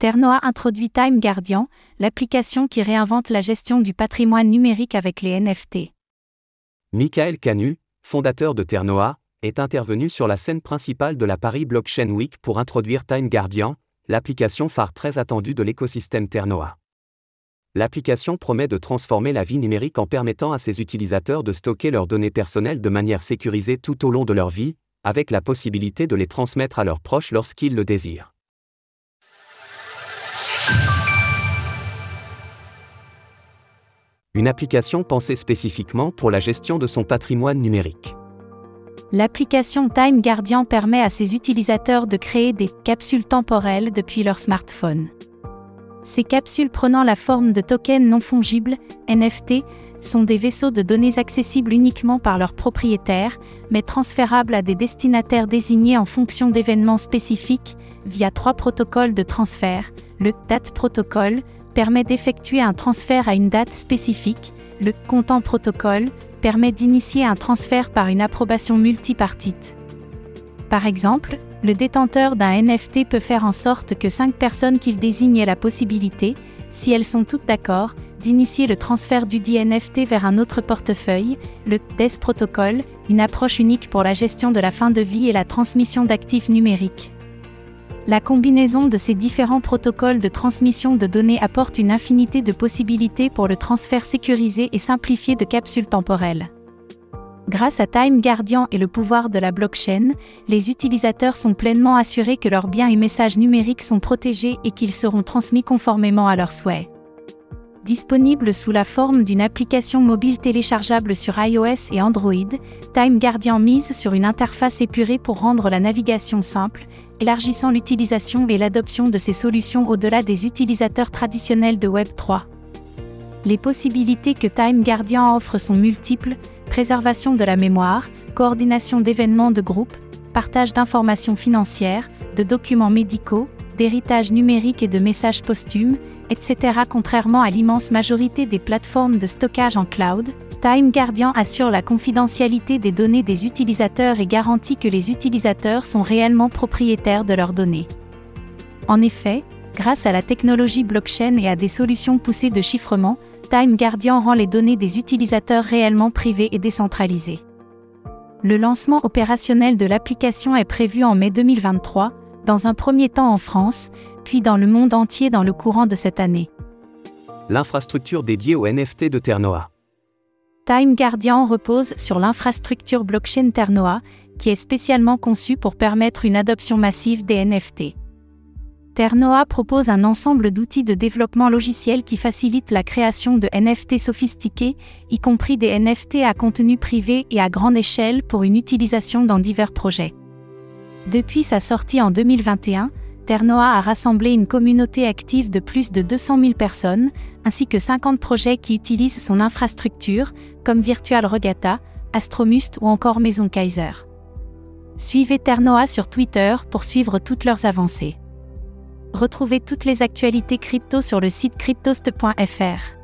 Ternoa introduit Time Guardian, l'application qui réinvente la gestion du patrimoine numérique avec les NFT. Michael Canu, fondateur de Ternoa, est intervenu sur la scène principale de la Paris Blockchain Week pour introduire Time Guardian, l'application phare très attendue de l'écosystème Ternoa. L'application promet de transformer la vie numérique en permettant à ses utilisateurs de stocker leurs données personnelles de manière sécurisée tout au long de leur vie, avec la possibilité de les transmettre à leurs proches lorsqu'ils le désirent. Une application pensée spécifiquement pour la gestion de son patrimoine numérique. L'application Time Guardian permet à ses utilisateurs de créer des capsules temporelles depuis leur smartphone. Ces capsules prenant la forme de tokens non fongibles, NFT, sont des vaisseaux de données accessibles uniquement par leurs propriétaires, mais transférables à des destinataires désignés en fonction d'événements spécifiques, via trois protocoles de transfert. Le Date Protocol permet d'effectuer un transfert à une date spécifique, le Content Protocol permet d'initier un transfert par une approbation multipartite. Par exemple, le détenteur d'un NFT peut faire en sorte que cinq personnes qu'il désigne aient la possibilité, si elles sont toutes d'accord, d'initier le transfert du dit NFT vers un autre portefeuille, le DES Protocol, une approche unique pour la gestion de la fin de vie et la transmission d'actifs numériques. La combinaison de ces différents protocoles de transmission de données apporte une infinité de possibilités pour le transfert sécurisé et simplifié de capsules temporelles. Grâce à Time Guardian et le pouvoir de la blockchain, les utilisateurs sont pleinement assurés que leurs biens et messages numériques sont protégés et qu'ils seront transmis conformément à leurs souhaits. Disponible sous la forme d'une application mobile téléchargeable sur iOS et Android, Time Guardian mise sur une interface épurée pour rendre la navigation simple, élargissant l'utilisation et l'adoption de ces solutions au-delà des utilisateurs traditionnels de Web3. Les possibilités que Time Guardian offre sont multiples, préservation de la mémoire, coordination d'événements de groupe, partage d'informations financières, de documents médicaux, d'héritage numérique et de messages posthumes, etc. Contrairement à l'immense majorité des plateformes de stockage en cloud, Time Guardian assure la confidentialité des données des utilisateurs et garantit que les utilisateurs sont réellement propriétaires de leurs données. En effet, grâce à la technologie blockchain et à des solutions poussées de chiffrement, Time Guardian rend les données des utilisateurs réellement privées et décentralisées. Le lancement opérationnel de l'application est prévu en mai 2023, dans un premier temps en France, puis dans le monde entier dans le courant de cette année. L'infrastructure dédiée aux NFT de Ternoa. Time Guardian repose sur l'infrastructure blockchain Ternoa, qui est spécialement conçue pour permettre une adoption massive des NFT. Ternoa propose un ensemble d'outils de développement logiciel qui facilitent la création de NFT sophistiqués, y compris des NFT à contenu privé et à grande échelle pour une utilisation dans divers projets. Depuis sa sortie en 2021, Ternoa a rassemblé une communauté active de plus de 200 000 personnes, ainsi que 50 projets qui utilisent son infrastructure, comme Virtual Regatta, Astromust ou encore Maison Kaiser. Suivez Ternoa sur Twitter pour suivre toutes leurs avancées. Retrouvez toutes les actualités crypto sur le site cryptost.fr.